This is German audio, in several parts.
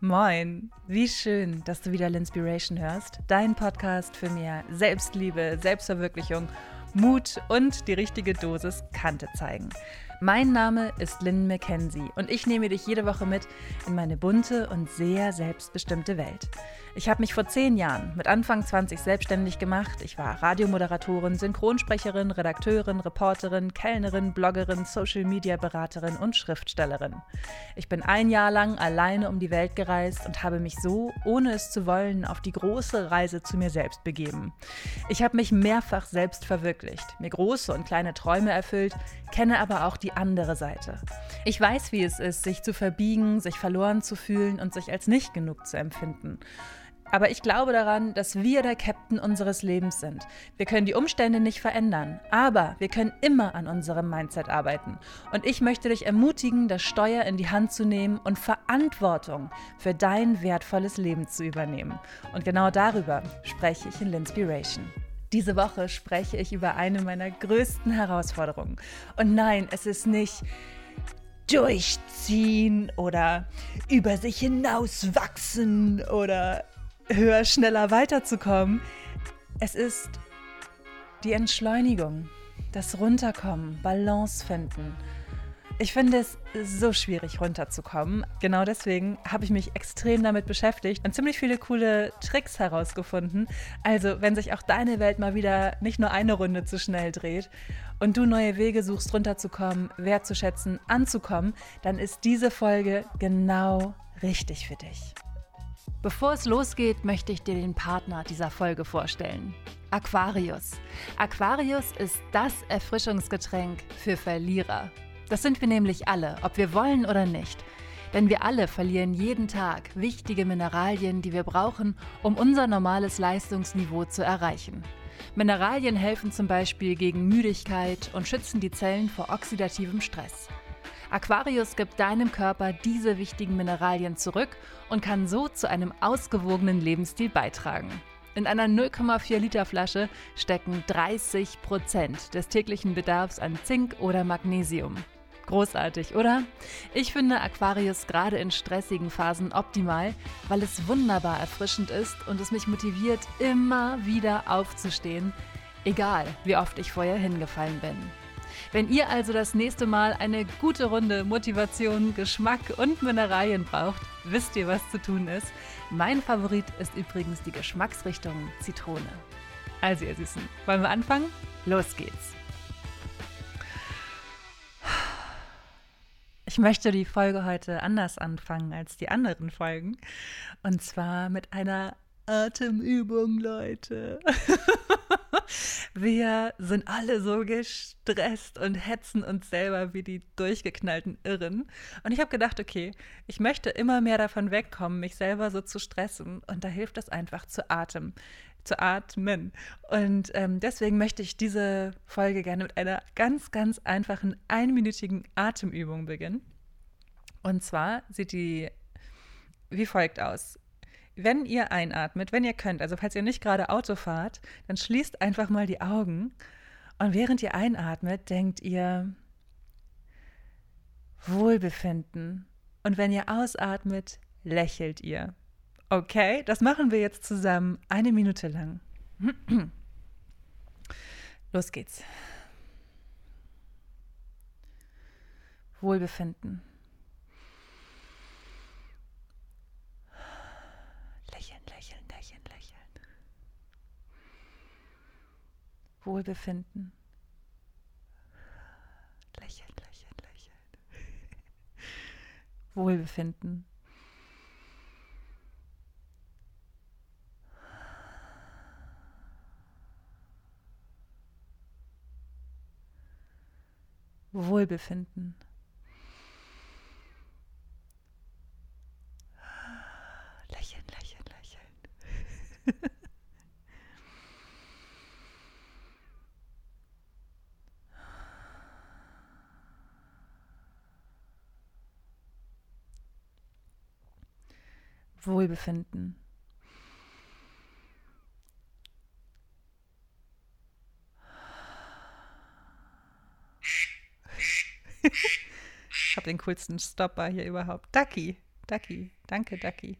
Moin, wie schön, dass du wieder L'Inspiration hörst. Dein Podcast für mehr Selbstliebe, Selbstverwirklichung, Mut und die richtige Dosis Kante zeigen. Mein Name ist Lynn McKenzie und ich nehme dich jede Woche mit in meine bunte und sehr selbstbestimmte Welt. Ich habe mich vor zehn Jahren mit Anfang 20 selbstständig gemacht. Ich war Radiomoderatorin, Synchronsprecherin, Redakteurin, Reporterin, Kellnerin, Bloggerin, Social-Media-Beraterin und Schriftstellerin. Ich bin ein Jahr lang alleine um die Welt gereist und habe mich so, ohne es zu wollen, auf die große Reise zu mir selbst begeben. Ich habe mich mehrfach selbst verwirklicht, mir große und kleine Träume erfüllt, kenne aber auch die andere Seite. Ich weiß, wie es ist, sich zu verbiegen, sich verloren zu fühlen und sich als nicht genug zu empfinden. Aber ich glaube daran, dass wir der Captain unseres Lebens sind. Wir können die Umstände nicht verändern, aber wir können immer an unserem Mindset arbeiten. Und ich möchte dich ermutigen, das Steuer in die Hand zu nehmen und Verantwortung für dein wertvolles Leben zu übernehmen. Und genau darüber spreche ich in L'Inspiration. Diese Woche spreche ich über eine meiner größten Herausforderungen. Und nein, es ist nicht durchziehen oder über sich hinauswachsen oder höher, schneller weiterzukommen. Es ist die Entschleunigung, das Runterkommen, Balance finden. Ich finde es so schwierig runterzukommen. Genau deswegen habe ich mich extrem damit beschäftigt und ziemlich viele coole Tricks herausgefunden. Also, wenn sich auch deine Welt mal wieder nicht nur eine Runde zu schnell dreht und du neue Wege suchst, runterzukommen, wertzuschätzen, anzukommen, dann ist diese Folge genau richtig für dich. Bevor es losgeht, möchte ich dir den Partner dieser Folge vorstellen. Aquarius. Aquarius ist das Erfrischungsgetränk für Verlierer. Das sind wir nämlich alle, ob wir wollen oder nicht. Denn wir alle verlieren jeden Tag wichtige Mineralien, die wir brauchen, um unser normales Leistungsniveau zu erreichen. Mineralien helfen zum Beispiel gegen Müdigkeit und schützen die Zellen vor oxidativem Stress. Aquarius gibt deinem Körper diese wichtigen Mineralien zurück und kann so zu einem ausgewogenen Lebensstil beitragen. In einer 0,4 Liter Flasche stecken 30 Prozent des täglichen Bedarfs an Zink oder Magnesium. Großartig, oder? Ich finde Aquarius gerade in stressigen Phasen optimal, weil es wunderbar erfrischend ist und es mich motiviert, immer wieder aufzustehen, egal wie oft ich vorher hingefallen bin. Wenn ihr also das nächste Mal eine gute Runde Motivation, Geschmack und Mineralien braucht, wisst ihr, was zu tun ist. Mein Favorit ist übrigens die Geschmacksrichtung Zitrone. Also ihr Süßen, wollen wir anfangen? Los geht's! Ich möchte die Folge heute anders anfangen als die anderen Folgen. Und zwar mit einer Atemübung, Leute. Wir sind alle so gestresst und hetzen uns selber wie die durchgeknallten Irren. Und ich habe gedacht, okay, ich möchte immer mehr davon wegkommen, mich selber so zu stressen. Und da hilft es einfach zu atmen zu atmen. Und ähm, deswegen möchte ich diese Folge gerne mit einer ganz, ganz einfachen einminütigen Atemübung beginnen. Und zwar sieht die wie folgt aus wenn ihr einatmet, wenn ihr könnt, also falls ihr nicht gerade Auto fahrt, dann schließt einfach mal die Augen und während ihr einatmet, denkt ihr Wohlbefinden. Und wenn ihr ausatmet, lächelt ihr. Okay, das machen wir jetzt zusammen eine Minute lang. Los geht's. Wohlbefinden. Wohlbefinden. Lächeln, lächeln, lächeln. Wohlbefinden. Wohlbefinden. Lächeln, lächeln, lächeln. Wohlbefinden. ich habe den coolsten Stopper hier überhaupt. Ducky. Ducky. Danke, Ducky.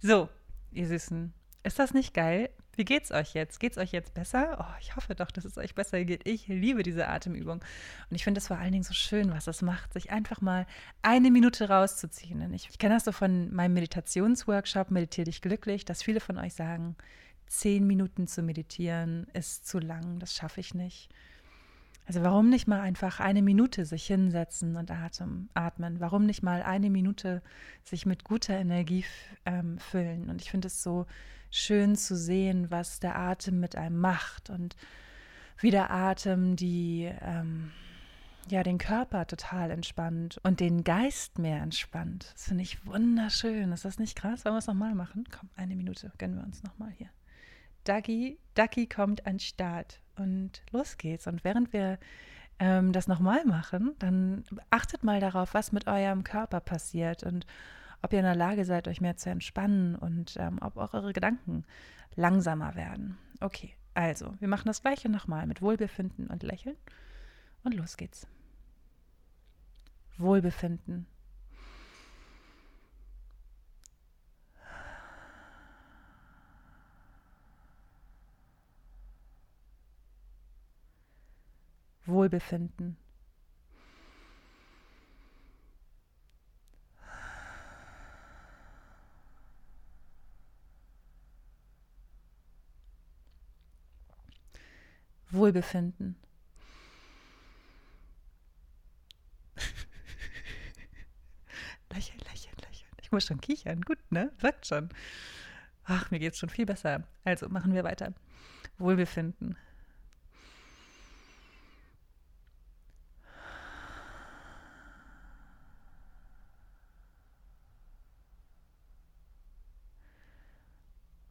So, ihr Süßen. Ist das nicht geil? Wie geht's euch jetzt? Geht's euch jetzt besser? Oh, ich hoffe doch, dass es euch besser geht. Ich liebe diese Atemübung. Und ich finde es vor allen Dingen so schön, was es macht, sich einfach mal eine Minute rauszuziehen. Ich, ich kenne das so von meinem Meditationsworkshop, Meditiere dich glücklich, dass viele von euch sagen, zehn Minuten zu meditieren ist zu lang, das schaffe ich nicht. Also warum nicht mal einfach eine Minute sich hinsetzen und atmen? Warum nicht mal eine Minute sich mit guter Energie ähm, füllen? Und ich finde es so schön zu sehen, was der Atem mit einem macht und wie der Atem die ähm, ja den Körper total entspannt und den Geist mehr entspannt. Das finde ich wunderschön. Ist das nicht krass? Wollen wir es nochmal machen? Komm, eine Minute gönnen wir uns nochmal hier. Ducky, Ducky kommt an Start und los geht's. Und während wir ähm, das nochmal machen, dann achtet mal darauf, was mit eurem Körper passiert und ob ihr in der Lage seid, euch mehr zu entspannen und ähm, ob auch eure Gedanken langsamer werden. Okay, also, wir machen das gleiche nochmal mit Wohlbefinden und Lächeln. Und los geht's. Wohlbefinden. Wohlbefinden. Wohlbefinden. lächeln, lächeln, lächeln. Ich muss schon kichern. Gut, ne? Sagt schon. Ach, mir geht es schon viel besser. Also machen wir weiter. Wohlbefinden.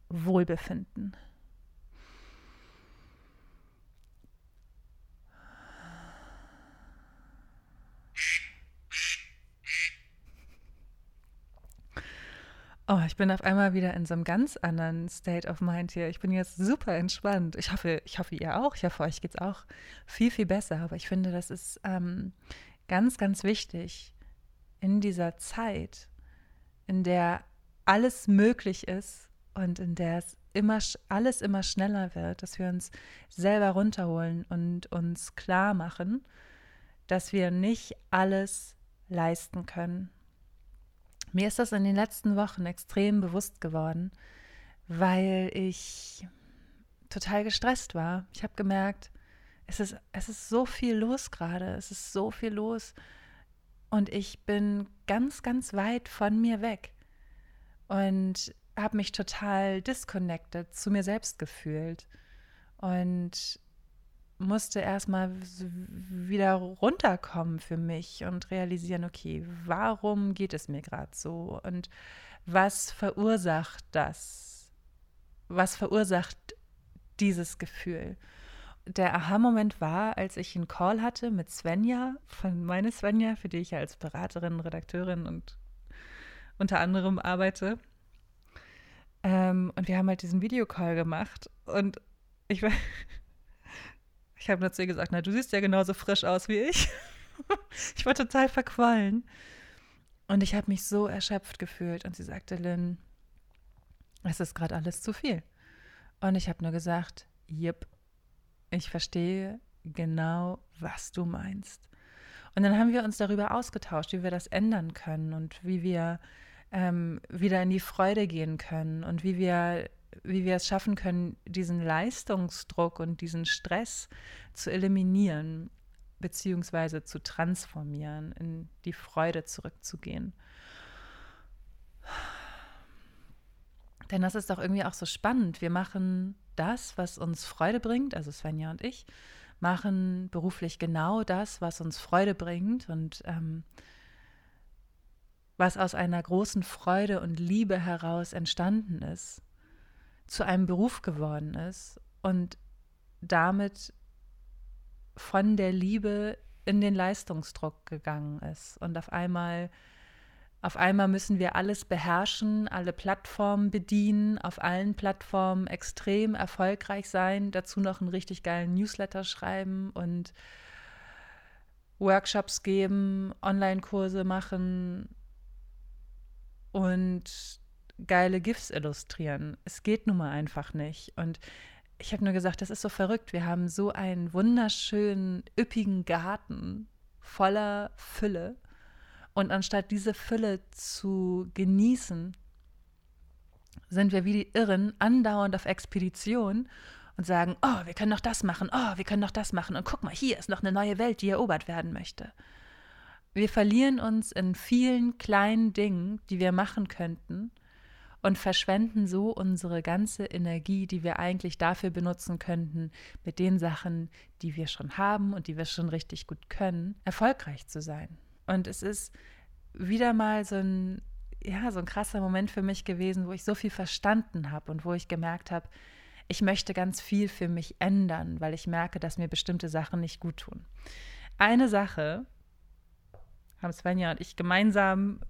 Wohlbefinden. Oh, ich bin auf einmal wieder in so einem ganz anderen State of Mind hier. Ich bin jetzt super entspannt. Ich hoffe, ich hoffe, ihr auch. Ich hoffe, euch geht es auch viel, viel besser. Aber ich finde, das ist ähm, ganz, ganz wichtig in dieser Zeit, in der alles möglich ist und in der es immer alles immer schneller wird, dass wir uns selber runterholen und uns klar machen, dass wir nicht alles leisten können mir ist das in den letzten Wochen extrem bewusst geworden, weil ich total gestresst war. Ich habe gemerkt, es ist, es ist so viel los gerade, es ist so viel los und ich bin ganz, ganz weit von mir weg und habe mich total disconnected zu mir selbst gefühlt und musste erstmal wieder runterkommen für mich und realisieren, okay, warum geht es mir gerade so und was verursacht das? Was verursacht dieses Gefühl? Der Aha-Moment war, als ich einen Call hatte mit Svenja, von meine Svenja, für die ich ja als Beraterin, Redakteurin und unter anderem arbeite. Ähm, und wir haben halt diesen Videocall gemacht und ich war ich habe nur zu ihr gesagt, na, du siehst ja genauso frisch aus wie ich. ich war total verquallen. Und ich habe mich so erschöpft gefühlt. Und sie sagte, Lynn, es ist gerade alles zu viel. Und ich habe nur gesagt, jep, ich verstehe genau, was du meinst. Und dann haben wir uns darüber ausgetauscht, wie wir das ändern können und wie wir ähm, wieder in die Freude gehen können und wie wir wie wir es schaffen können, diesen Leistungsdruck und diesen Stress zu eliminieren beziehungsweise zu transformieren, in die Freude zurückzugehen. Denn das ist doch irgendwie auch so spannend. Wir machen das, was uns Freude bringt, also Svenja und ich, machen beruflich genau das, was uns Freude bringt und ähm, was aus einer großen Freude und Liebe heraus entstanden ist zu einem Beruf geworden ist und damit von der Liebe in den Leistungsdruck gegangen ist. Und auf einmal, auf einmal müssen wir alles beherrschen, alle Plattformen bedienen, auf allen Plattformen extrem erfolgreich sein, dazu noch einen richtig geilen Newsletter schreiben und Workshops geben, Online-Kurse machen, und geile GIFs illustrieren. Es geht nun mal einfach nicht. Und ich habe nur gesagt, das ist so verrückt. Wir haben so einen wunderschönen, üppigen Garten voller Fülle. Und anstatt diese Fülle zu genießen, sind wir wie die Irren andauernd auf Expedition und sagen, oh, wir können noch das machen, oh, wir können noch das machen und guck mal, hier ist noch eine neue Welt, die erobert werden möchte. Wir verlieren uns in vielen kleinen Dingen, die wir machen könnten und verschwenden so unsere ganze Energie, die wir eigentlich dafür benutzen könnten, mit den Sachen, die wir schon haben und die wir schon richtig gut können, erfolgreich zu sein. Und es ist wieder mal so ein, ja, so ein krasser Moment für mich gewesen, wo ich so viel verstanden habe und wo ich gemerkt habe, ich möchte ganz viel für mich ändern, weil ich merke, dass mir bestimmte Sachen nicht gut tun. Eine Sache haben Svenja und ich gemeinsam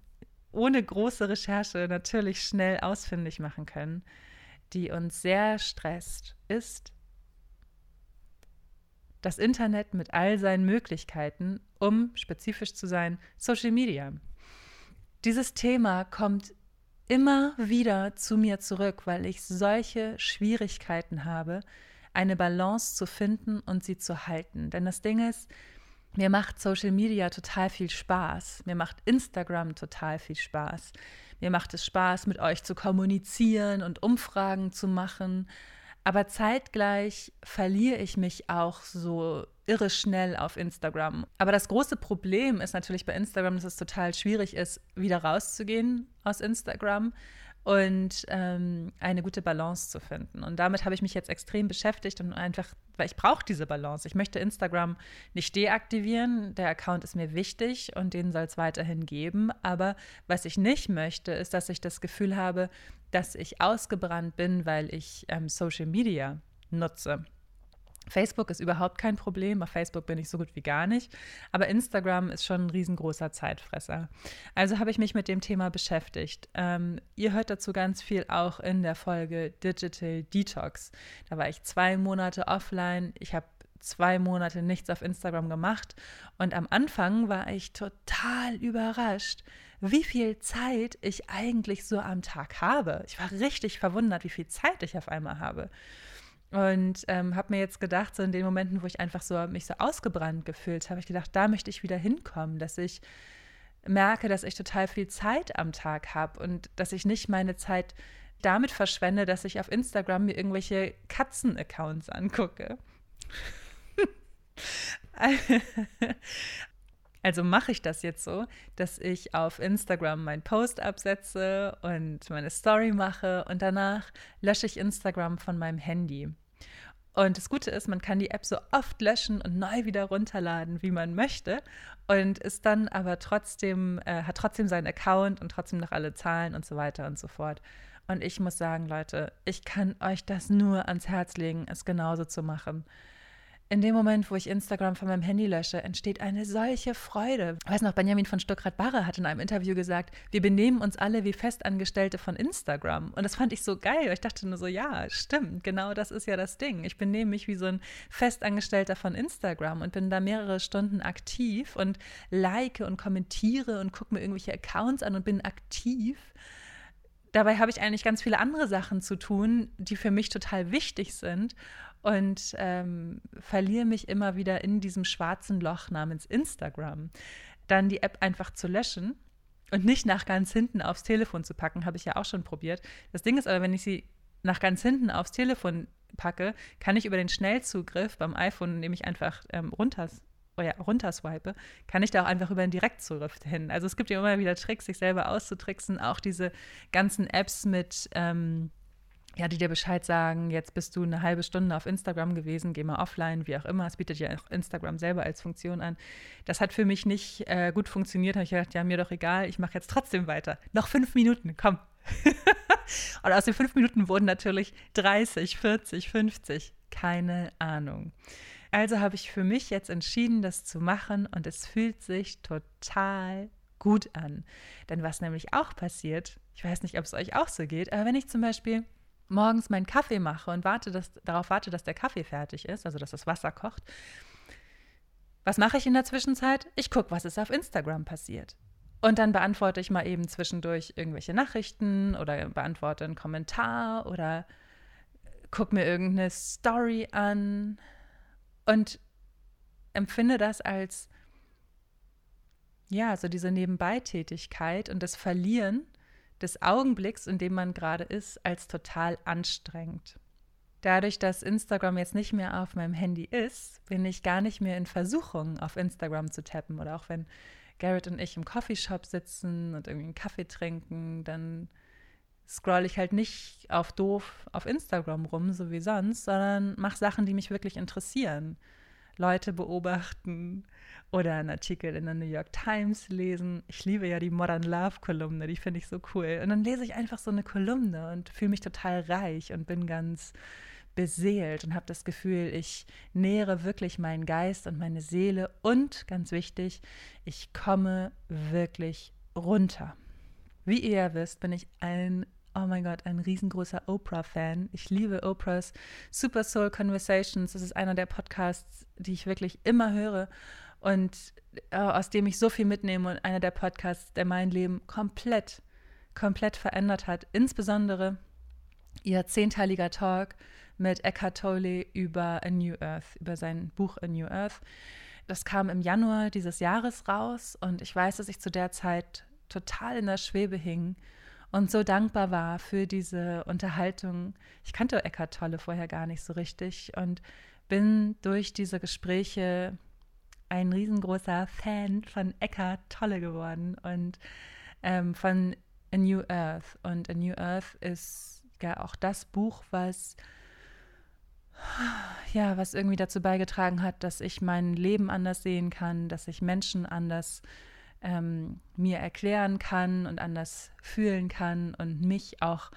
ohne große Recherche natürlich schnell ausfindig machen können, die uns sehr stresst, ist das Internet mit all seinen Möglichkeiten, um spezifisch zu sein, Social Media. Dieses Thema kommt immer wieder zu mir zurück, weil ich solche Schwierigkeiten habe, eine Balance zu finden und sie zu halten. Denn das Ding ist, mir macht Social Media total viel Spaß. Mir macht Instagram total viel Spaß. Mir macht es Spaß, mit euch zu kommunizieren und Umfragen zu machen. Aber zeitgleich verliere ich mich auch so irre schnell auf Instagram. Aber das große Problem ist natürlich bei Instagram, dass es total schwierig ist, wieder rauszugehen aus Instagram und ähm, eine gute Balance zu finden. Und damit habe ich mich jetzt extrem beschäftigt und einfach, weil ich brauche diese Balance. Ich möchte Instagram nicht deaktivieren. Der Account ist mir wichtig und den soll es weiterhin geben. Aber was ich nicht möchte, ist, dass ich das Gefühl habe, dass ich ausgebrannt bin, weil ich ähm, Social Media nutze. Facebook ist überhaupt kein Problem. Auf Facebook bin ich so gut wie gar nicht. Aber Instagram ist schon ein riesengroßer Zeitfresser. Also habe ich mich mit dem Thema beschäftigt. Ähm, ihr hört dazu ganz viel auch in der Folge Digital Detox. Da war ich zwei Monate offline. Ich habe zwei Monate nichts auf Instagram gemacht. Und am Anfang war ich total überrascht, wie viel Zeit ich eigentlich so am Tag habe. Ich war richtig verwundert, wie viel Zeit ich auf einmal habe. Und ähm, habe mir jetzt gedacht, so in den Momenten, wo ich einfach so mich so ausgebrannt gefühlt habe, ich gedacht, da möchte ich wieder hinkommen, dass ich merke, dass ich total viel Zeit am Tag habe und dass ich nicht meine Zeit damit verschwende, dass ich auf Instagram mir irgendwelche Katzen-Accounts angucke. Also mache ich das jetzt so, dass ich auf Instagram meinen Post absetze und meine Story mache und danach lösche ich Instagram von meinem Handy. Und das Gute ist, man kann die App so oft löschen und neu wieder runterladen, wie man möchte. Und ist dann aber trotzdem, äh, hat trotzdem seinen Account und trotzdem noch alle Zahlen und so weiter und so fort. Und ich muss sagen, Leute, ich kann euch das nur ans Herz legen, es genauso zu machen in dem Moment, wo ich Instagram von meinem Handy lösche, entsteht eine solche Freude. Ich weiß noch, Benjamin von Stuckrad-Barre hat in einem Interview gesagt, wir benehmen uns alle wie Festangestellte von Instagram. Und das fand ich so geil. Ich dachte nur so, ja, stimmt, genau das ist ja das Ding. Ich benehme mich wie so ein Festangestellter von Instagram und bin da mehrere Stunden aktiv und like und kommentiere und gucke mir irgendwelche Accounts an und bin aktiv. Dabei habe ich eigentlich ganz viele andere Sachen zu tun, die für mich total wichtig sind und ähm, verliere mich immer wieder in diesem schwarzen Loch namens Instagram. Dann die App einfach zu löschen und nicht nach ganz hinten aufs Telefon zu packen, habe ich ja auch schon probiert. Das Ding ist aber, wenn ich sie nach ganz hinten aufs Telefon packe, kann ich über den Schnellzugriff beim iPhone nämlich einfach ähm, runter, oh ja, runterswipe, kann ich da auch einfach über den Direktzugriff hin. Also es gibt ja immer wieder Tricks, sich selber auszutricksen, auch diese ganzen Apps mit ähm, ja, die dir Bescheid sagen, jetzt bist du eine halbe Stunde auf Instagram gewesen, geh mal offline, wie auch immer. Es bietet ja auch Instagram selber als Funktion an. Das hat für mich nicht äh, gut funktioniert. Habe ich gedacht, ja, mir doch egal, ich mache jetzt trotzdem weiter. Noch fünf Minuten, komm. Und aus den fünf Minuten wurden natürlich 30, 40, 50. Keine Ahnung. Also habe ich für mich jetzt entschieden, das zu machen und es fühlt sich total gut an. Denn was nämlich auch passiert, ich weiß nicht, ob es euch auch so geht, aber wenn ich zum Beispiel morgens meinen Kaffee mache und warte, dass, darauf warte, dass der Kaffee fertig ist, also dass das Wasser kocht, was mache ich in der Zwischenzeit? Ich gucke, was ist auf Instagram passiert. Und dann beantworte ich mal eben zwischendurch irgendwelche Nachrichten oder beantworte einen Kommentar oder gucke mir irgendeine Story an und empfinde das als, ja, so diese Nebenbeitätigkeit und das Verlieren des Augenblicks, in dem man gerade ist, als total anstrengend. Dadurch, dass Instagram jetzt nicht mehr auf meinem Handy ist, bin ich gar nicht mehr in Versuchung, auf Instagram zu tappen. Oder auch wenn Garrett und ich im Coffeeshop sitzen und irgendwie einen Kaffee trinken, dann scroll ich halt nicht auf doof auf Instagram rum, so wie sonst, sondern mache Sachen, die mich wirklich interessieren. Leute beobachten oder einen Artikel in der New York Times lesen. Ich liebe ja die Modern Love Kolumne, die finde ich so cool. Und dann lese ich einfach so eine Kolumne und fühle mich total reich und bin ganz beseelt und habe das Gefühl, ich nähere wirklich meinen Geist und meine Seele und ganz wichtig, ich komme wirklich runter. Wie ihr ja wisst, bin ich ein oh mein Gott, ein riesengroßer Oprah-Fan. Ich liebe Oprahs Super Soul Conversations. Das ist einer der Podcasts, die ich wirklich immer höre und äh, aus dem ich so viel mitnehme und einer der Podcasts, der mein Leben komplett, komplett verändert hat. Insbesondere ihr zehnteiliger Talk mit Eckhart Tolle über A New Earth, über sein Buch A New Earth. Das kam im Januar dieses Jahres raus und ich weiß, dass ich zu der Zeit total in der Schwebe hing und so dankbar war für diese Unterhaltung. Ich kannte Eckhart Tolle vorher gar nicht so richtig und bin durch diese Gespräche ein riesengroßer Fan von Eckhart Tolle geworden und ähm, von A New Earth. Und A New Earth ist ja auch das Buch, was ja, was irgendwie dazu beigetragen hat, dass ich mein Leben anders sehen kann, dass ich Menschen anders ähm, mir erklären kann und anders fühlen kann und mich auch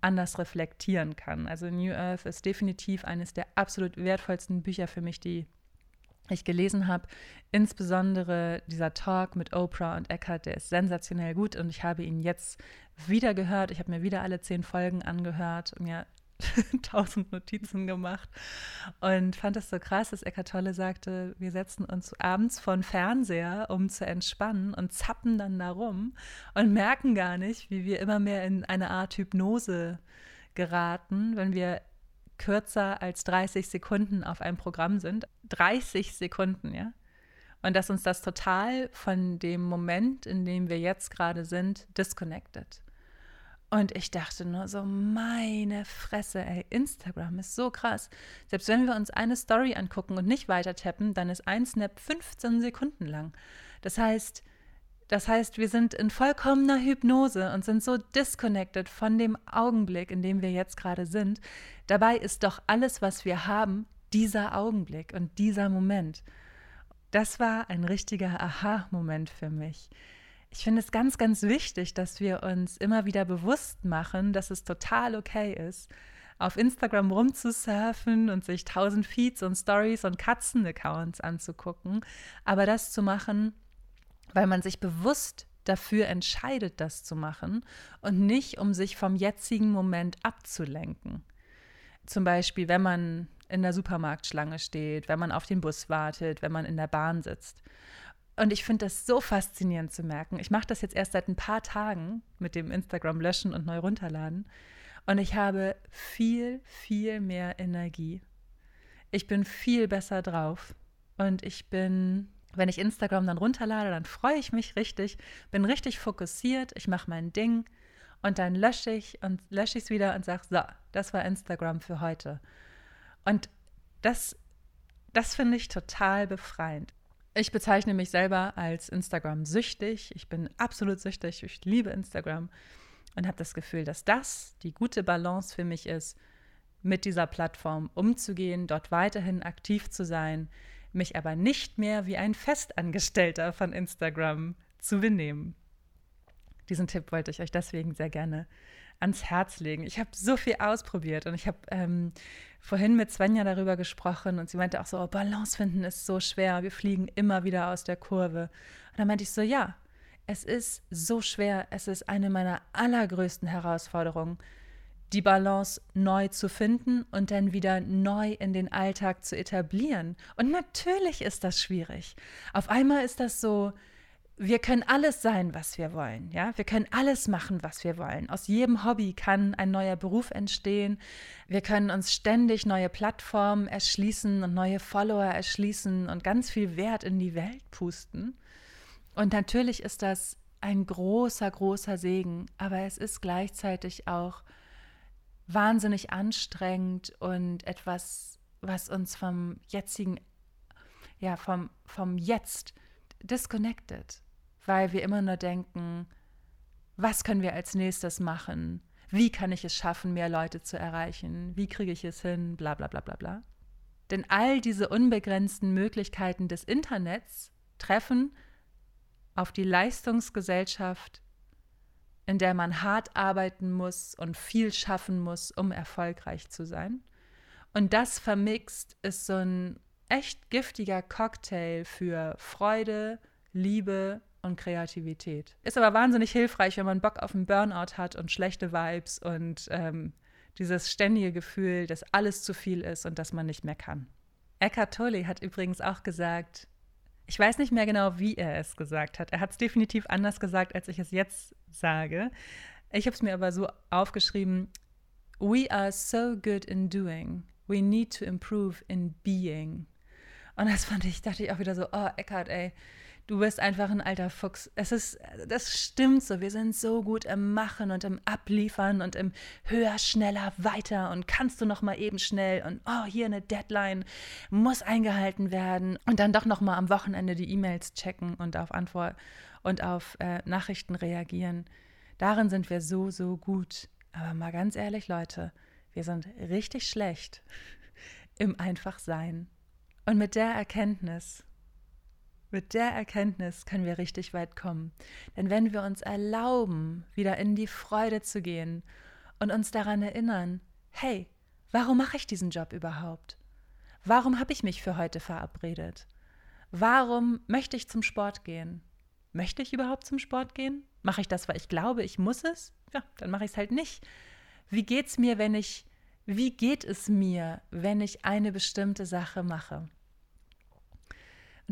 anders reflektieren kann. Also New Earth ist definitiv eines der absolut wertvollsten Bücher für mich, die ich gelesen habe. Insbesondere dieser Talk mit Oprah und Eckhart, der ist sensationell gut und ich habe ihn jetzt wieder gehört. Ich habe mir wieder alle zehn Folgen angehört mir tausend Notizen gemacht und fand es so krass, dass Eckart Tolle sagte, wir setzen uns abends vor den Fernseher, um zu entspannen und zappen dann da rum und merken gar nicht, wie wir immer mehr in eine Art Hypnose geraten, wenn wir kürzer als 30 Sekunden auf einem Programm sind. 30 Sekunden, ja. Und dass uns das total von dem Moment, in dem wir jetzt gerade sind, disconnected. Und ich dachte nur so, meine Fresse, ey, Instagram ist so krass. Selbst wenn wir uns eine Story angucken und nicht weiter tappen, dann ist ein Snap 15 Sekunden lang. Das heißt, das heißt, wir sind in vollkommener Hypnose und sind so disconnected von dem Augenblick, in dem wir jetzt gerade sind. Dabei ist doch alles, was wir haben, dieser Augenblick und dieser Moment. Das war ein richtiger Aha-Moment für mich ich finde es ganz, ganz wichtig, dass wir uns immer wieder bewusst machen, dass es total okay ist, auf Instagram rumzusurfen und sich tausend Feeds und Stories und Katzen-Accounts anzugucken, aber das zu machen, weil man sich bewusst dafür entscheidet, das zu machen und nicht, um sich vom jetzigen Moment abzulenken. Zum Beispiel, wenn man in der Supermarktschlange steht, wenn man auf den Bus wartet, wenn man in der Bahn sitzt. Und ich finde das so faszinierend zu merken. Ich mache das jetzt erst seit ein paar Tagen mit dem Instagram löschen und neu runterladen. Und ich habe viel, viel mehr Energie. Ich bin viel besser drauf. Und ich bin, wenn ich Instagram dann runterlade, dann freue ich mich richtig, bin richtig fokussiert, ich mache mein Ding und dann lösche ich und lösche ich es wieder und sage, so, das war Instagram für heute. Und das, das finde ich total befreiend. Ich bezeichne mich selber als Instagram-süchtig. Ich bin absolut süchtig. Ich liebe Instagram und habe das Gefühl, dass das die gute Balance für mich ist, mit dieser Plattform umzugehen, dort weiterhin aktiv zu sein, mich aber nicht mehr wie ein Festangestellter von Instagram zu benehmen. Diesen Tipp wollte ich euch deswegen sehr gerne ans Herz legen. Ich habe so viel ausprobiert und ich habe ähm, vorhin mit Svenja darüber gesprochen und sie meinte auch so, oh, Balance finden ist so schwer, wir fliegen immer wieder aus der Kurve. Und dann meinte ich so, ja, es ist so schwer, es ist eine meiner allergrößten Herausforderungen, die Balance neu zu finden und dann wieder neu in den Alltag zu etablieren. Und natürlich ist das schwierig. Auf einmal ist das so, wir können alles sein, was wir wollen. Ja, wir können alles machen, was wir wollen. Aus jedem Hobby kann ein neuer Beruf entstehen. Wir können uns ständig neue Plattformen erschließen und neue Follower erschließen und ganz viel Wert in die Welt pusten. Und natürlich ist das ein großer, großer Segen, aber es ist gleichzeitig auch wahnsinnig anstrengend und etwas, was uns vom jetzigen, ja, vom, vom Jetzt disconnected, weil wir immer nur denken, was können wir als nächstes machen? Wie kann ich es schaffen, mehr Leute zu erreichen? Wie kriege ich es hin? Bla bla bla bla bla. Denn all diese unbegrenzten Möglichkeiten des Internets treffen auf die Leistungsgesellschaft, in der man hart arbeiten muss und viel schaffen muss, um erfolgreich zu sein. Und das vermixt ist so ein echt giftiger Cocktail für Freude, Liebe und Kreativität. Ist aber wahnsinnig hilfreich, wenn man Bock auf einen Burnout hat und schlechte Vibes und ähm, dieses ständige Gefühl, dass alles zu viel ist und dass man nicht mehr kann. Eckhart Tolle hat übrigens auch gesagt, ich weiß nicht mehr genau, wie er es gesagt hat. Er hat es definitiv anders gesagt, als ich es jetzt sage. Ich habe es mir aber so aufgeschrieben, We are so good in doing. We need to improve in being. Und das fand ich, dachte ich auch wieder so, oh, Eckart, ey, du bist einfach ein alter Fuchs. Es ist, das stimmt so. Wir sind so gut im Machen und im Abliefern und im höher, schneller, weiter und kannst du noch mal eben schnell und oh, hier eine Deadline muss eingehalten werden und dann doch noch mal am Wochenende die E-Mails checken und auf Antwort und auf äh, Nachrichten reagieren. Darin sind wir so, so gut. Aber mal ganz ehrlich, Leute, wir sind richtig schlecht im Einfachsein. Und mit der Erkenntnis, mit der Erkenntnis können wir richtig weit kommen. Denn wenn wir uns erlauben, wieder in die Freude zu gehen und uns daran erinnern, hey, warum mache ich diesen Job überhaupt? Warum habe ich mich für heute verabredet? Warum möchte ich zum Sport gehen? Möchte ich überhaupt zum Sport gehen? Mache ich das, weil ich glaube, ich muss es? Ja, dann mache ich es halt nicht. Wie geht es mir, wenn ich wie geht es mir, wenn ich eine bestimmte Sache mache?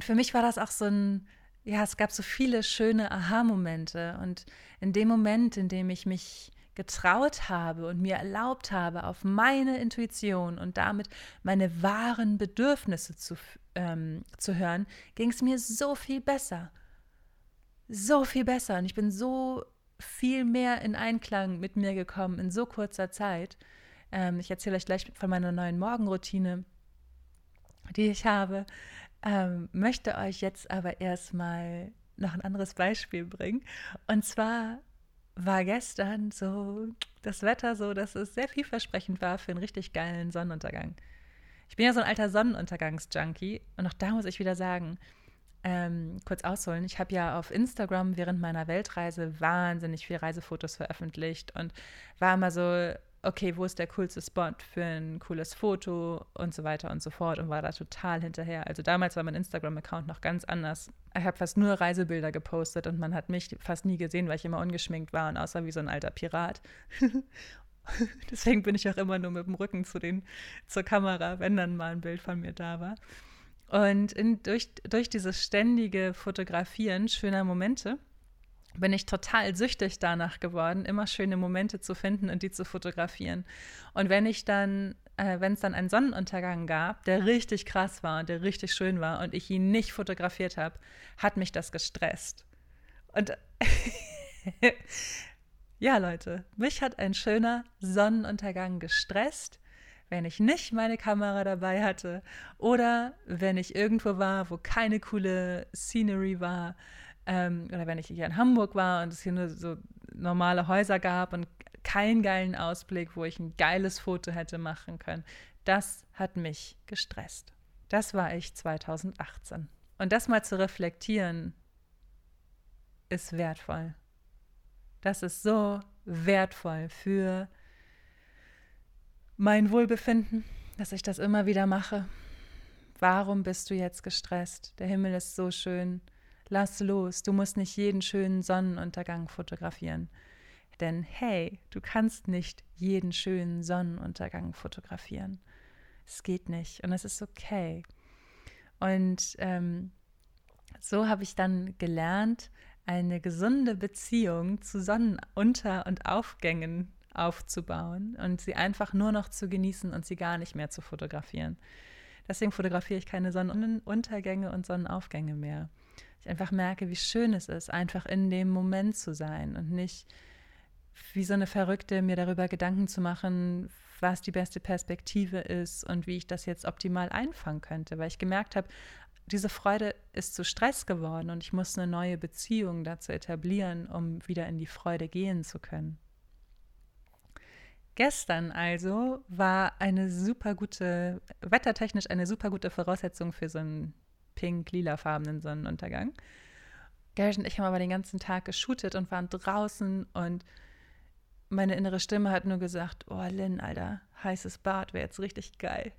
Und für mich war das auch so ein, ja, es gab so viele schöne Aha-Momente. Und in dem Moment, in dem ich mich getraut habe und mir erlaubt habe, auf meine Intuition und damit meine wahren Bedürfnisse zu, ähm, zu hören, ging es mir so viel besser. So viel besser. Und ich bin so viel mehr in Einklang mit mir gekommen in so kurzer Zeit. Ähm, ich erzähle euch gleich von meiner neuen Morgenroutine, die ich habe. Ähm, möchte euch jetzt aber erstmal noch ein anderes Beispiel bringen. Und zwar war gestern so das Wetter so, dass es sehr vielversprechend war für einen richtig geilen Sonnenuntergang. Ich bin ja so ein alter Sonnenuntergangs-Junkie und auch da muss ich wieder sagen, ähm, kurz ausholen. Ich habe ja auf Instagram während meiner Weltreise wahnsinnig viele Reisefotos veröffentlicht und war immer so, okay, wo ist der coolste Spot für ein cooles Foto und so weiter und so fort und war da total hinterher. Also damals war mein Instagram-Account noch ganz anders. Ich habe fast nur Reisebilder gepostet und man hat mich fast nie gesehen, weil ich immer ungeschminkt war und aussah wie so ein alter Pirat. Deswegen bin ich auch immer nur mit dem Rücken zu den, zur Kamera, wenn dann mal ein Bild von mir da war. Und in, durch, durch dieses ständige Fotografieren schöner Momente bin ich total süchtig danach geworden, immer schöne Momente zu finden und die zu fotografieren. Und wenn ich dann, äh, wenn es dann einen Sonnenuntergang gab, der richtig krass war und der richtig schön war und ich ihn nicht fotografiert habe, hat mich das gestresst. Und ja, Leute, mich hat ein schöner Sonnenuntergang gestresst, wenn ich nicht meine Kamera dabei hatte oder wenn ich irgendwo war, wo keine coole Scenery war ähm, oder wenn ich hier in Hamburg war und es hier nur so normale Häuser gab und keinen geilen Ausblick, wo ich ein geiles Foto hätte machen können. Das hat mich gestresst. Das war ich 2018. Und das mal zu reflektieren, ist wertvoll. Das ist so wertvoll für mein Wohlbefinden, dass ich das immer wieder mache. Warum bist du jetzt gestresst? Der Himmel ist so schön. Lass los, du musst nicht jeden schönen Sonnenuntergang fotografieren. Denn hey, du kannst nicht jeden schönen Sonnenuntergang fotografieren. Es geht nicht und es ist okay. Und ähm, So habe ich dann gelernt, eine gesunde Beziehung zu Sonnenunter- und Aufgängen aufzubauen und sie einfach nur noch zu genießen und sie gar nicht mehr zu fotografieren. Deswegen fotografiere ich keine Sonnenuntergänge und Sonnenaufgänge mehr. Ich einfach merke, wie schön es ist, einfach in dem Moment zu sein und nicht wie so eine Verrückte mir darüber Gedanken zu machen, was die beste Perspektive ist und wie ich das jetzt optimal einfangen könnte, weil ich gemerkt habe, diese Freude ist zu Stress geworden und ich muss eine neue Beziehung dazu etablieren, um wieder in die Freude gehen zu können. Gestern also war eine super gute, wettertechnisch eine super gute Voraussetzung für so einen pink-lilafarbenen Sonnenuntergang. Gerrit und ich haben aber den ganzen Tag geshootet und waren draußen und meine innere Stimme hat nur gesagt, oh Lynn, Alter, heißes Bad wäre jetzt richtig geil.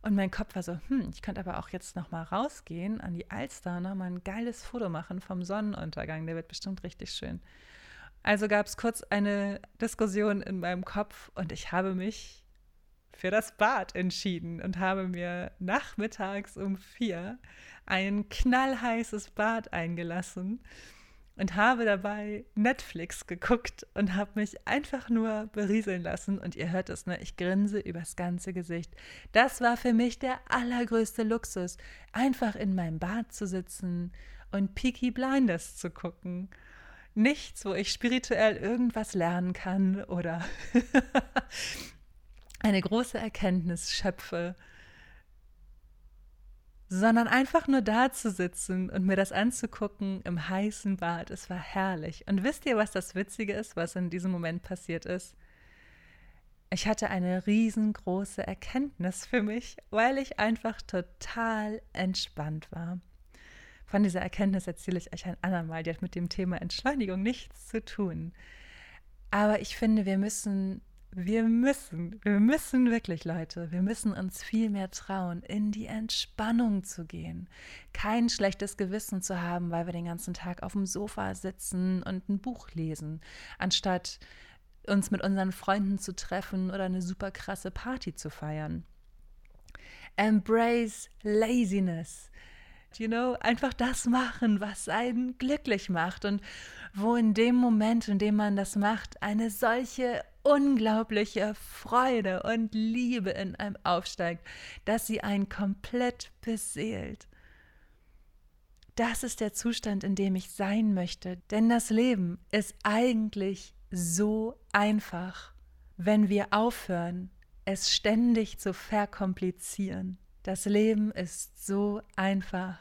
Und mein Kopf war so, hm, ich könnte aber auch jetzt noch mal rausgehen an die Alster, noch mal ein geiles Foto machen vom Sonnenuntergang, der wird bestimmt richtig schön. Also gab es kurz eine Diskussion in meinem Kopf und ich habe mich für das Bad entschieden und habe mir nachmittags um vier ein knallheißes Bad eingelassen und habe dabei Netflix geguckt und habe mich einfach nur berieseln lassen. Und ihr hört es, ne? Ich grinse übers ganze Gesicht. Das war für mich der allergrößte Luxus, einfach in meinem Bad zu sitzen und Peaky Blinders zu gucken. Nichts, wo ich spirituell irgendwas lernen kann oder eine große Erkenntnis schöpfe sondern einfach nur da zu sitzen und mir das anzugucken im heißen Bad. Es war herrlich. Und wisst ihr, was das Witzige ist, was in diesem Moment passiert ist? Ich hatte eine riesengroße Erkenntnis für mich, weil ich einfach total entspannt war. Von dieser Erkenntnis erzähle ich euch ein andermal. Die hat mit dem Thema Entschleunigung nichts zu tun. Aber ich finde, wir müssen wir müssen, wir müssen wirklich, Leute, wir müssen uns viel mehr trauen, in die Entspannung zu gehen. Kein schlechtes Gewissen zu haben, weil wir den ganzen Tag auf dem Sofa sitzen und ein Buch lesen, anstatt uns mit unseren Freunden zu treffen oder eine super krasse Party zu feiern. Embrace Laziness. You know, einfach das machen, was einen glücklich macht und wo in dem Moment, in dem man das macht, eine solche unglaubliche Freude und Liebe in einem aufsteigt, dass sie einen komplett beseelt. Das ist der Zustand, in dem ich sein möchte, denn das Leben ist eigentlich so einfach, wenn wir aufhören, es ständig zu verkomplizieren. Das Leben ist so einfach,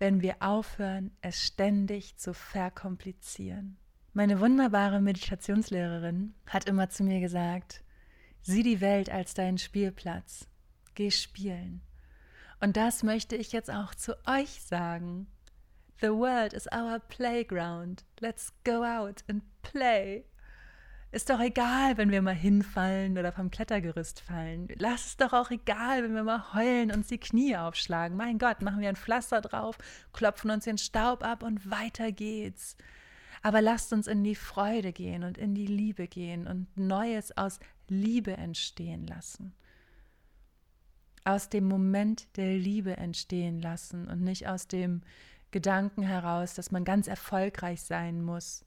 wenn wir aufhören, es ständig zu verkomplizieren. Meine wunderbare Meditationslehrerin hat immer zu mir gesagt, sieh die Welt als deinen Spielplatz, geh spielen. Und das möchte ich jetzt auch zu euch sagen. The world is our playground. Let's go out and play. Ist doch egal, wenn wir mal hinfallen oder vom Klettergerüst fallen. Lass es doch auch egal, wenn wir mal heulen und uns die Knie aufschlagen. Mein Gott, machen wir ein Pflaster drauf, klopfen uns den Staub ab und weiter geht's. Aber lasst uns in die Freude gehen und in die Liebe gehen und Neues aus Liebe entstehen lassen. Aus dem Moment der Liebe entstehen lassen und nicht aus dem Gedanken heraus, dass man ganz erfolgreich sein muss,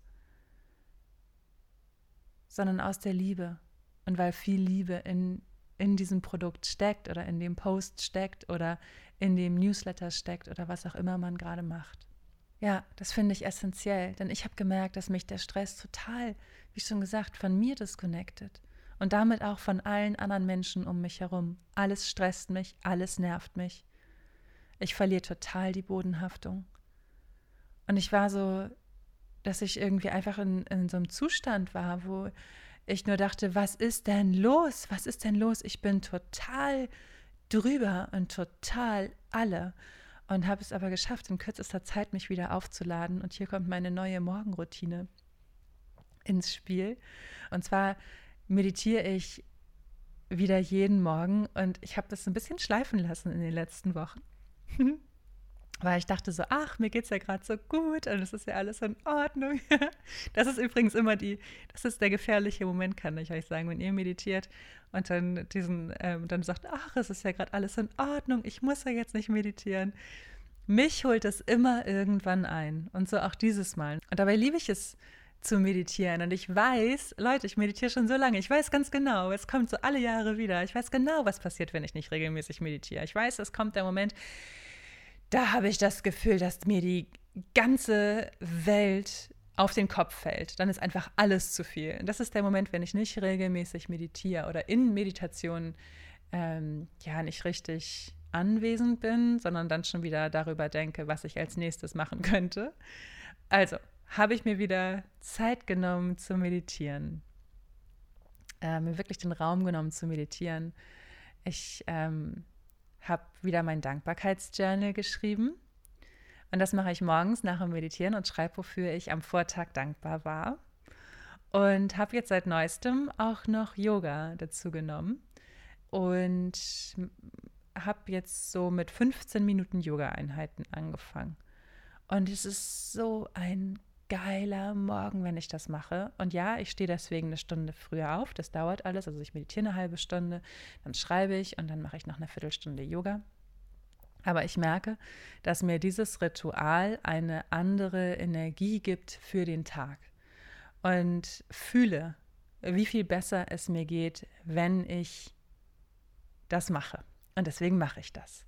sondern aus der Liebe. Und weil viel Liebe in, in diesem Produkt steckt oder in dem Post steckt oder in dem Newsletter steckt oder was auch immer man gerade macht. Ja, das finde ich essentiell, denn ich habe gemerkt, dass mich der Stress total, wie schon gesagt, von mir disconnected und damit auch von allen anderen Menschen um mich herum. Alles stresst mich, alles nervt mich. Ich verliere total die Bodenhaftung. Und ich war so, dass ich irgendwie einfach in, in so einem Zustand war, wo ich nur dachte, was ist denn los? Was ist denn los? Ich bin total drüber und total alle und habe es aber geschafft, in kürzester Zeit mich wieder aufzuladen. Und hier kommt meine neue Morgenroutine ins Spiel. Und zwar meditiere ich wieder jeden Morgen und ich habe das ein bisschen schleifen lassen in den letzten Wochen. Weil ich dachte so, ach, mir geht es ja gerade so gut und es ist ja alles in Ordnung. das ist übrigens immer die, das ist der gefährliche Moment, kann ich euch sagen, wenn ihr meditiert und dann diesen, ähm, dann sagt, ach, es ist ja gerade alles in Ordnung, ich muss ja jetzt nicht meditieren. Mich holt es immer irgendwann ein. Und so auch dieses Mal. Und dabei liebe ich es zu meditieren. Und ich weiß, Leute, ich meditiere schon so lange. Ich weiß ganz genau, es kommt so alle Jahre wieder. Ich weiß genau, was passiert, wenn ich nicht regelmäßig meditiere. Ich weiß, es kommt der Moment, da habe ich das Gefühl, dass mir die ganze Welt auf den Kopf fällt. Dann ist einfach alles zu viel. Und das ist der Moment, wenn ich nicht regelmäßig meditiere oder in Meditation ähm, ja nicht richtig anwesend bin, sondern dann schon wieder darüber denke, was ich als nächstes machen könnte. Also habe ich mir wieder Zeit genommen zu meditieren. Äh, mir wirklich den Raum genommen zu meditieren. Ich ähm, habe wieder mein Dankbarkeitsjournal geschrieben. Und das mache ich morgens nach dem Meditieren und schreibe, wofür ich am Vortag dankbar war. Und habe jetzt seit neuestem auch noch Yoga dazu genommen. Und habe jetzt so mit 15 Minuten Yoga-Einheiten angefangen. Und es ist so ein geiler Morgen, wenn ich das mache. Und ja, ich stehe deswegen eine Stunde früher auf. Das dauert alles. Also ich meditiere eine halbe Stunde, dann schreibe ich und dann mache ich noch eine Viertelstunde Yoga. Aber ich merke, dass mir dieses Ritual eine andere Energie gibt für den Tag. Und fühle, wie viel besser es mir geht, wenn ich das mache. Und deswegen mache ich das.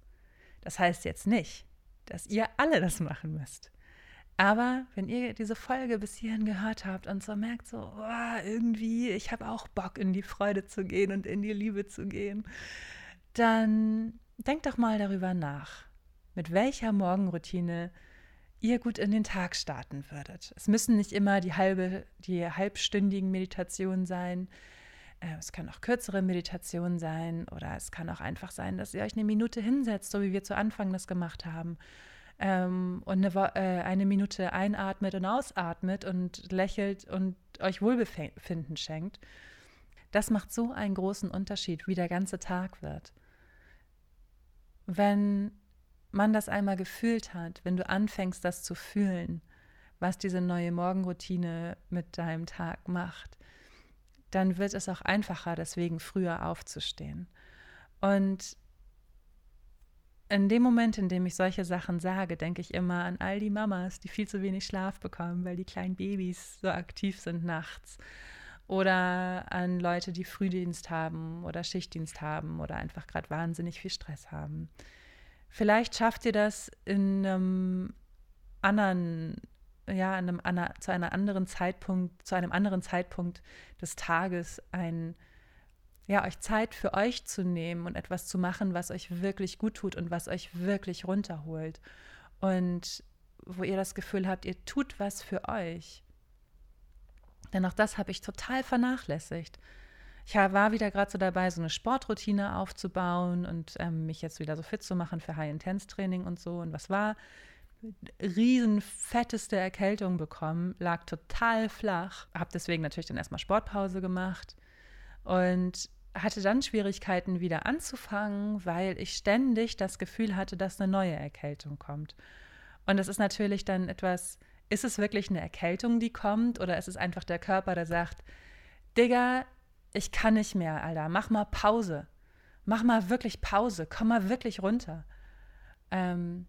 Das heißt jetzt nicht, dass ihr alle das machen müsst. Aber wenn ihr diese Folge bis hierhin gehört habt und so merkt, so oh, irgendwie, ich habe auch Bock, in die Freude zu gehen und in die Liebe zu gehen, dann denkt doch mal darüber nach, mit welcher Morgenroutine ihr gut in den Tag starten würdet. Es müssen nicht immer die halbe, die halbstündigen Meditationen sein. Äh, es kann auch kürzere Meditationen sein oder es kann auch einfach sein, dass ihr euch eine Minute hinsetzt, so wie wir zu Anfang das gemacht haben ähm, und eine, äh, eine Minute einatmet und ausatmet und lächelt und euch Wohlbefinden schenkt, das macht so einen großen Unterschied, wie der ganze Tag wird. Wenn man das einmal gefühlt hat, wenn du anfängst, das zu fühlen, was diese neue Morgenroutine mit deinem Tag macht, dann wird es auch einfacher, deswegen früher aufzustehen. Und in dem Moment, in dem ich solche Sachen sage, denke ich immer an all die Mamas, die viel zu wenig Schlaf bekommen, weil die kleinen Babys so aktiv sind nachts. Oder an Leute, die Frühdienst haben oder Schichtdienst haben oder einfach gerade wahnsinnig viel Stress haben. Vielleicht schafft ihr das in einem anderen, ja, einem, zu einer anderen Zeitpunkt, zu einem anderen Zeitpunkt des Tages ein ja, euch Zeit für euch zu nehmen und etwas zu machen, was euch wirklich gut tut und was euch wirklich runterholt. Und wo ihr das Gefühl habt, ihr tut was für euch. Denn auch das habe ich total vernachlässigt. Ich war wieder gerade so dabei, so eine Sportroutine aufzubauen und ähm, mich jetzt wieder so fit zu machen für High-Intense-Training und so. Und was war? Riesen fetteste Erkältung bekommen, lag total flach. Habe deswegen natürlich dann erstmal Sportpause gemacht. Und hatte dann Schwierigkeiten wieder anzufangen, weil ich ständig das Gefühl hatte, dass eine neue Erkältung kommt. Und das ist natürlich dann etwas, ist es wirklich eine Erkältung, die kommt, oder ist es einfach der Körper, der sagt, Digga, ich kann nicht mehr, Alter, mach mal Pause. Mach mal wirklich Pause, komm mal wirklich runter. Ähm,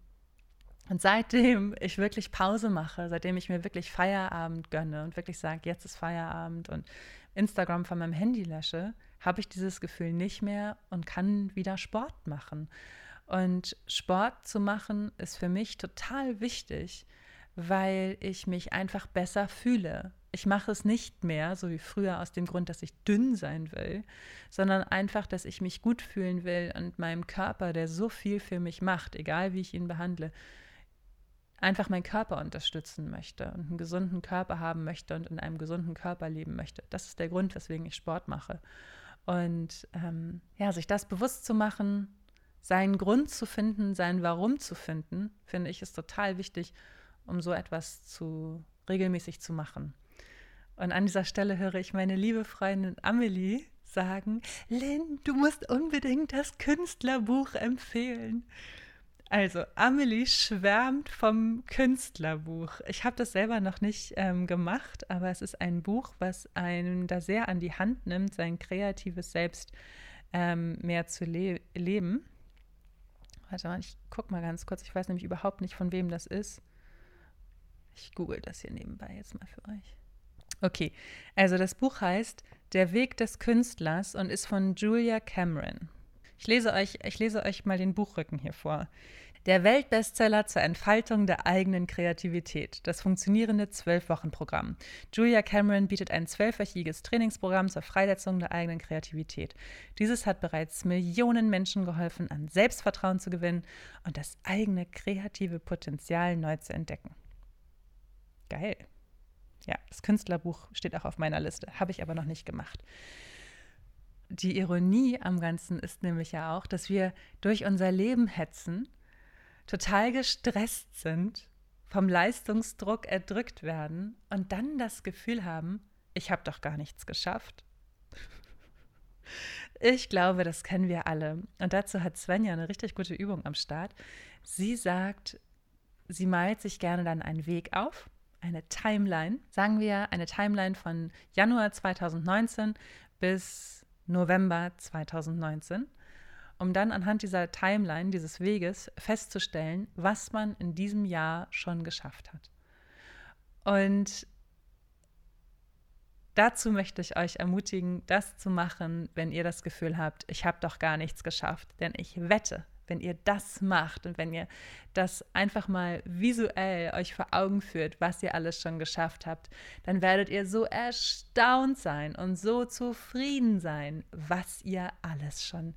und seitdem ich wirklich Pause mache, seitdem ich mir wirklich Feierabend gönne und wirklich sage, jetzt ist Feierabend und Instagram von meinem Handy lösche, habe ich dieses Gefühl nicht mehr und kann wieder Sport machen. Und Sport zu machen ist für mich total wichtig, weil ich mich einfach besser fühle. Ich mache es nicht mehr, so wie früher, aus dem Grund, dass ich dünn sein will, sondern einfach, dass ich mich gut fühlen will und meinem Körper, der so viel für mich macht, egal wie ich ihn behandle, einfach meinen Körper unterstützen möchte und einen gesunden Körper haben möchte und in einem gesunden Körper leben möchte. Das ist der Grund, weswegen ich Sport mache. Und ähm, ja, sich das bewusst zu machen, seinen Grund zu finden, sein Warum zu finden, finde ich, ist total wichtig, um so etwas zu regelmäßig zu machen. Und an dieser Stelle höre ich meine liebe Freundin Amelie sagen, Lynn, du musst unbedingt das Künstlerbuch empfehlen. Also, Amelie schwärmt vom Künstlerbuch. Ich habe das selber noch nicht ähm, gemacht, aber es ist ein Buch, was einen da sehr an die Hand nimmt, sein kreatives Selbst ähm, mehr zu le leben. Warte mal, ich gucke mal ganz kurz. Ich weiß nämlich überhaupt nicht, von wem das ist. Ich google das hier nebenbei jetzt mal für euch. Okay, also das Buch heißt Der Weg des Künstlers und ist von Julia Cameron. Ich lese euch, ich lese euch mal den Buchrücken hier vor. Der Weltbestseller zur Entfaltung der eigenen Kreativität. Das funktionierende Zwölf-Wochen-Programm. Julia Cameron bietet ein zwölfwöchiges Trainingsprogramm zur Freisetzung der eigenen Kreativität. Dieses hat bereits Millionen Menschen geholfen, an Selbstvertrauen zu gewinnen und das eigene kreative Potenzial neu zu entdecken. Geil. Ja, das Künstlerbuch steht auch auf meiner Liste, habe ich aber noch nicht gemacht. Die Ironie am Ganzen ist nämlich ja auch, dass wir durch unser Leben hetzen, total gestresst sind, vom Leistungsdruck erdrückt werden und dann das Gefühl haben, ich habe doch gar nichts geschafft. Ich glaube, das kennen wir alle. Und dazu hat Svenja eine richtig gute Übung am Start. Sie sagt, sie malt sich gerne dann einen Weg auf eine Timeline, sagen wir eine Timeline von Januar 2019 bis November 2019, um dann anhand dieser Timeline, dieses Weges festzustellen, was man in diesem Jahr schon geschafft hat. Und dazu möchte ich euch ermutigen, das zu machen, wenn ihr das Gefühl habt, ich habe doch gar nichts geschafft. Denn ich wette, wenn ihr das macht und wenn ihr das einfach mal visuell euch vor Augen führt, was ihr alles schon geschafft habt, dann werdet ihr so erstaunt sein und so zufrieden sein, was ihr alles schon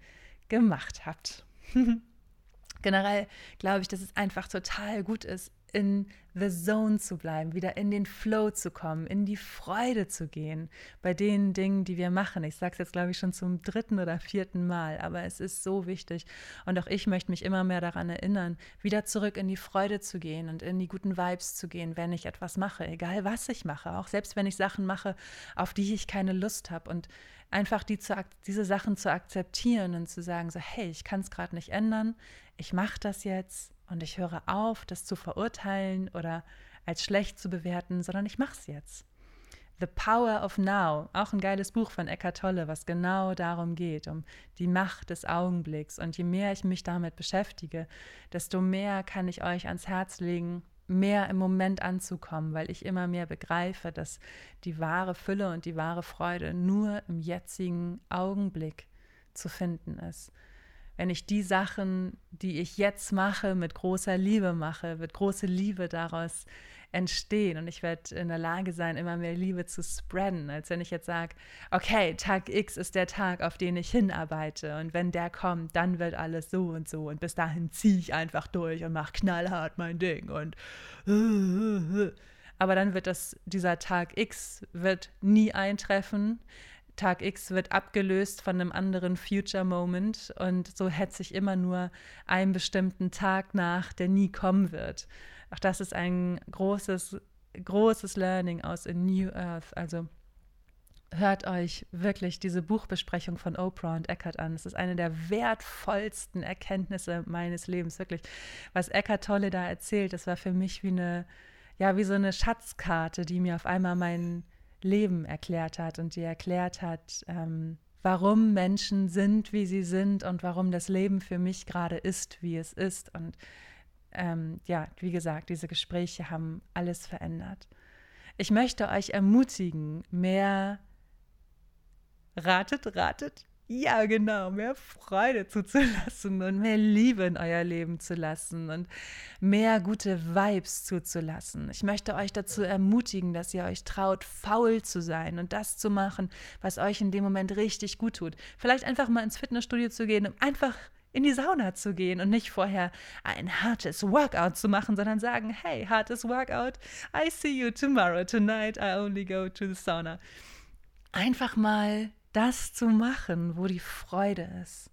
gemacht habt. Generell glaube ich, dass es einfach total gut ist, in the zone zu bleiben, wieder in den Flow zu kommen, in die Freude zu gehen bei den Dingen, die wir machen. Ich sage es jetzt, glaube ich, schon zum dritten oder vierten Mal, aber es ist so wichtig. Und auch ich möchte mich immer mehr daran erinnern, wieder zurück in die Freude zu gehen und in die guten Vibes zu gehen, wenn ich etwas mache, egal was ich mache, auch selbst wenn ich Sachen mache, auf die ich keine Lust habe und einfach die zu, diese Sachen zu akzeptieren und zu sagen, so, hey, ich kann es gerade nicht ändern, ich mache das jetzt und ich höre auf, das zu verurteilen oder als schlecht zu bewerten, sondern ich mache es jetzt. The Power of Now, auch ein geiles Buch von Eckhart Tolle, was genau darum geht, um die Macht des Augenblicks. Und je mehr ich mich damit beschäftige, desto mehr kann ich euch ans Herz legen, mehr im Moment anzukommen, weil ich immer mehr begreife, dass die wahre Fülle und die wahre Freude nur im jetzigen Augenblick zu finden ist wenn ich die Sachen, die ich jetzt mache, mit großer Liebe mache, wird große Liebe daraus entstehen. Und ich werde in der Lage sein, immer mehr Liebe zu spreaden, als wenn ich jetzt sage, okay, Tag X ist der Tag, auf den ich hinarbeite. Und wenn der kommt, dann wird alles so und so. Und bis dahin ziehe ich einfach durch und mache knallhart mein Ding. Und aber dann wird das dieser Tag X wird nie eintreffen Tag X wird abgelöst von einem anderen Future Moment und so hetze ich immer nur einem bestimmten Tag nach, der nie kommen wird. Auch das ist ein großes, großes Learning aus A New Earth. Also hört euch wirklich diese Buchbesprechung von Oprah und Eckhart an. Es ist eine der wertvollsten Erkenntnisse meines Lebens. Wirklich, was Eckhart Tolle da erzählt, das war für mich wie eine, ja, wie so eine Schatzkarte, die mir auf einmal meinen Leben erklärt hat und die erklärt hat, ähm, warum Menschen sind, wie sie sind und warum das Leben für mich gerade ist, wie es ist. Und ähm, ja, wie gesagt, diese Gespräche haben alles verändert. Ich möchte euch ermutigen, mehr ratet, ratet, ja, genau, mehr Freude zuzulassen und mehr Liebe in euer Leben zu lassen und mehr gute Vibes zuzulassen. Ich möchte euch dazu ermutigen, dass ihr euch traut, faul zu sein und das zu machen, was euch in dem Moment richtig gut tut. Vielleicht einfach mal ins Fitnessstudio zu gehen, um einfach in die Sauna zu gehen und nicht vorher ein hartes Workout zu machen, sondern sagen, hey, hartes Workout, I see you tomorrow, tonight I only go to the sauna. Einfach mal das zu machen, wo die Freude ist.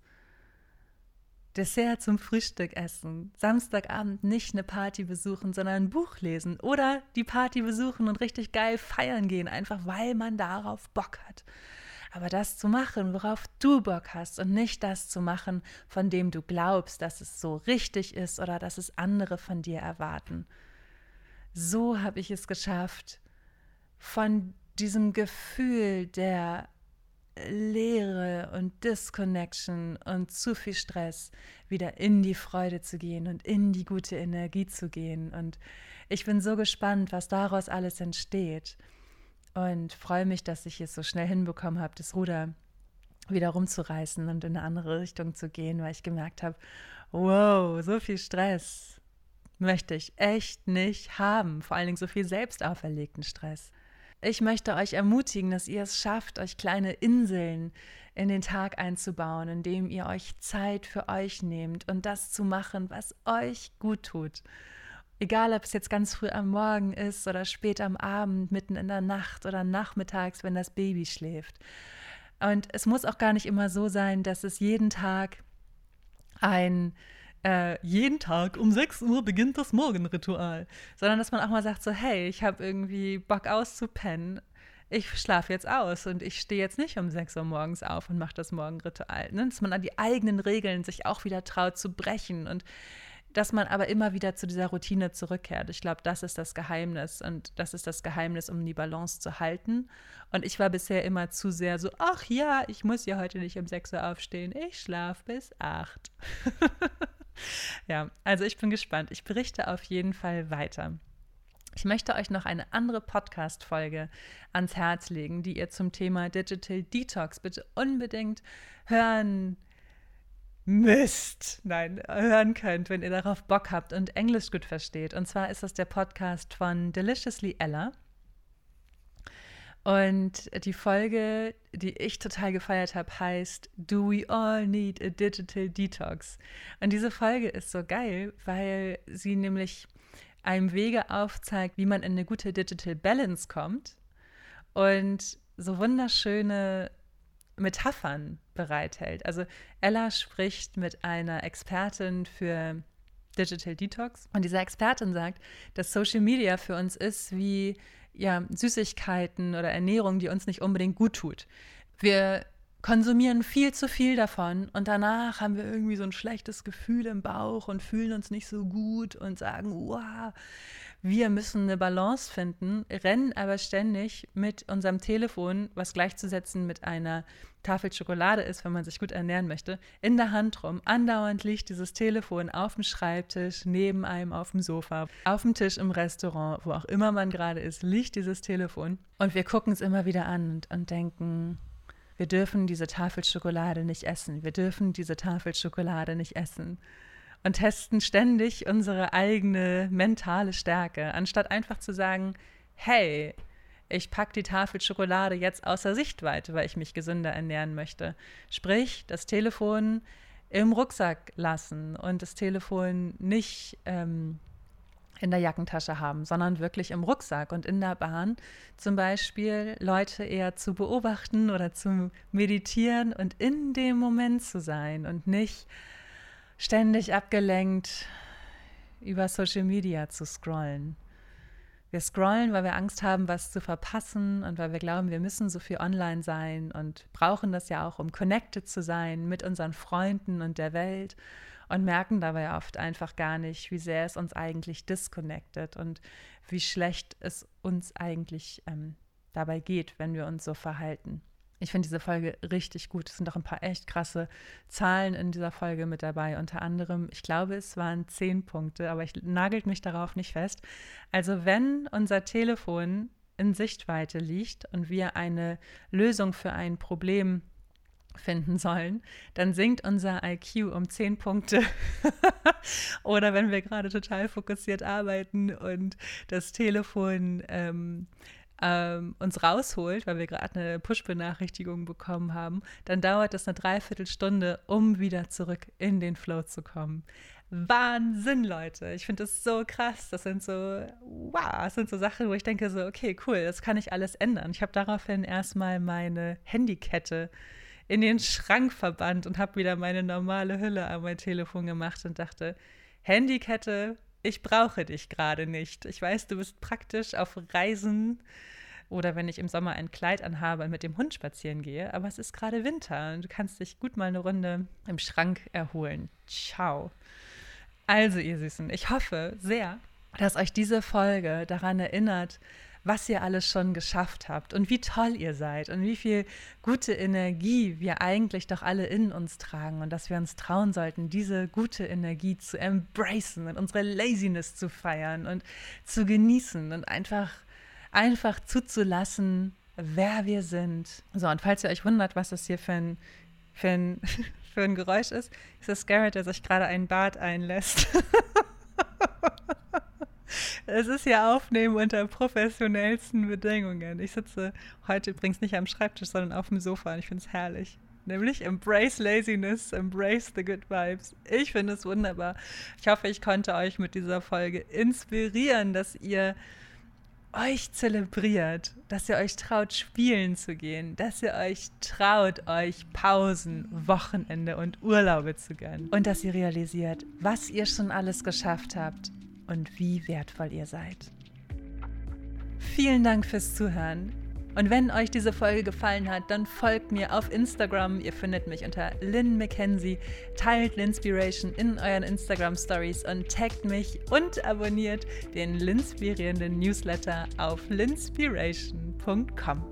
Dessert zum Frühstück essen, Samstagabend nicht eine Party besuchen, sondern ein Buch lesen oder die Party besuchen und richtig geil feiern gehen, einfach weil man darauf Bock hat. Aber das zu machen, worauf du Bock hast und nicht das zu machen, von dem du glaubst, dass es so richtig ist oder dass es andere von dir erwarten. So habe ich es geschafft, von diesem Gefühl der Leere und Disconnection und zu viel Stress wieder in die Freude zu gehen und in die gute Energie zu gehen. Und ich bin so gespannt, was daraus alles entsteht. Und freue mich, dass ich es so schnell hinbekommen habe, das Ruder wieder rumzureißen und in eine andere Richtung zu gehen, weil ich gemerkt habe, wow, so viel Stress möchte ich echt nicht haben. Vor allen Dingen so viel selbst auferlegten Stress. Ich möchte euch ermutigen, dass ihr es schafft, euch kleine Inseln in den Tag einzubauen, indem ihr euch Zeit für euch nehmt und das zu machen, was euch gut tut. Egal, ob es jetzt ganz früh am Morgen ist oder spät am Abend, mitten in der Nacht oder nachmittags, wenn das Baby schläft. Und es muss auch gar nicht immer so sein, dass es jeden Tag ein äh, jeden Tag um 6 Uhr beginnt das Morgenritual, sondern dass man auch mal sagt so, hey, ich habe irgendwie Bock auszupennen, ich schlafe jetzt aus und ich stehe jetzt nicht um 6 Uhr morgens auf und mache das Morgenritual. Ne? Dass man an die eigenen Regeln sich auch wieder traut zu brechen und dass man aber immer wieder zu dieser Routine zurückkehrt. Ich glaube, das ist das Geheimnis und das ist das Geheimnis, um die Balance zu halten. Und ich war bisher immer zu sehr so, ach ja, ich muss ja heute nicht um 6 Uhr aufstehen, ich schlafe bis 8. ja, also ich bin gespannt. Ich berichte auf jeden Fall weiter. Ich möchte euch noch eine andere Podcast-Folge ans Herz legen, die ihr zum Thema Digital Detox bitte unbedingt hören müsst, nein, hören könnt, wenn ihr darauf Bock habt und Englisch gut versteht. Und zwar ist das der Podcast von Deliciously Ella. Und die Folge, die ich total gefeiert habe, heißt Do We All Need a Digital Detox? Und diese Folge ist so geil, weil sie nämlich einem Wege aufzeigt, wie man in eine gute Digital Balance kommt und so wunderschöne Metaphern bereithält. Also Ella spricht mit einer Expertin für Digital Detox und diese Expertin sagt, dass Social Media für uns ist wie ja, Süßigkeiten oder Ernährung, die uns nicht unbedingt gut tut. Wir konsumieren viel zu viel davon und danach haben wir irgendwie so ein schlechtes Gefühl im Bauch und fühlen uns nicht so gut und sagen, wow, wir müssen eine Balance finden, rennen aber ständig mit unserem Telefon, was gleichzusetzen mit einer Tafel Schokolade ist, wenn man sich gut ernähren möchte, in der Hand rum. Andauernd liegt dieses Telefon auf dem Schreibtisch, neben einem auf dem Sofa, auf dem Tisch im Restaurant, wo auch immer man gerade ist, liegt dieses Telefon. Und wir gucken es immer wieder an und, und denken, wir dürfen diese Tafel Schokolade nicht essen, wir dürfen diese Tafel Schokolade nicht essen. Und testen ständig unsere eigene mentale Stärke, anstatt einfach zu sagen, hey, ich packe die Tafel Schokolade jetzt außer Sichtweite, weil ich mich gesünder ernähren möchte. Sprich, das Telefon im Rucksack lassen und das Telefon nicht ähm, in der Jackentasche haben, sondern wirklich im Rucksack und in der Bahn zum Beispiel Leute eher zu beobachten oder zu meditieren und in dem Moment zu sein und nicht ständig abgelenkt über Social Media zu scrollen. Wir scrollen, weil wir Angst haben, was zu verpassen und weil wir glauben, wir müssen so viel online sein und brauchen das ja auch, um connected zu sein mit unseren Freunden und der Welt und merken dabei oft einfach gar nicht, wie sehr es uns eigentlich disconnected und wie schlecht es uns eigentlich ähm, dabei geht, wenn wir uns so verhalten. Ich finde diese Folge richtig gut. Es sind auch ein paar echt krasse Zahlen in dieser Folge mit dabei. Unter anderem, ich glaube, es waren zehn Punkte, aber ich nagelt mich darauf nicht fest. Also wenn unser Telefon in Sichtweite liegt und wir eine Lösung für ein Problem finden sollen, dann sinkt unser IQ um zehn Punkte. Oder wenn wir gerade total fokussiert arbeiten und das Telefon ähm, ähm, uns rausholt, weil wir gerade eine Push-Benachrichtigung bekommen haben, dann dauert das eine Dreiviertelstunde, um wieder zurück in den Flow zu kommen. Wahnsinn, Leute. Ich finde das so krass. Das sind so, wow, das sind so Sachen, wo ich denke so, okay, cool, das kann ich alles ändern. Ich habe daraufhin erstmal meine Handykette in den Schrank verbannt und habe wieder meine normale Hülle an mein Telefon gemacht und dachte, Handykette, ich brauche dich gerade nicht. Ich weiß, du bist praktisch auf Reisen oder wenn ich im Sommer ein Kleid anhabe und mit dem Hund spazieren gehe, aber es ist gerade Winter und du kannst dich gut mal eine Runde im Schrank erholen. Ciao. Also, ihr Süßen, ich hoffe sehr, dass euch diese Folge daran erinnert, was ihr alles schon geschafft habt und wie toll ihr seid und wie viel gute Energie wir eigentlich doch alle in uns tragen und dass wir uns trauen sollten, diese gute Energie zu embracen und unsere Laziness zu feiern und zu genießen und einfach, einfach zuzulassen, wer wir sind. So, und falls ihr euch wundert, was das hier für ein, für ein, für ein Geräusch ist, ist das Garrett, der sich gerade ein Bad einlässt. Es ist ja Aufnehmen unter professionellsten Bedingungen. Ich sitze heute übrigens nicht am Schreibtisch, sondern auf dem Sofa und ich finde es herrlich. Nämlich Embrace Laziness, Embrace the Good Vibes. Ich finde es wunderbar. Ich hoffe, ich konnte euch mit dieser Folge inspirieren, dass ihr euch zelebriert, dass ihr euch traut, spielen zu gehen, dass ihr euch traut, euch Pausen, Wochenende und Urlaube zu gönnen und dass ihr realisiert, was ihr schon alles geschafft habt und wie wertvoll ihr seid. Vielen Dank fürs Zuhören. Und wenn euch diese Folge gefallen hat, dann folgt mir auf Instagram. Ihr findet mich unter Lynn McKenzie. Teilt Linspiration in euren Instagram Stories und taggt mich und abonniert den Linspirierenden Newsletter auf linspiration.com.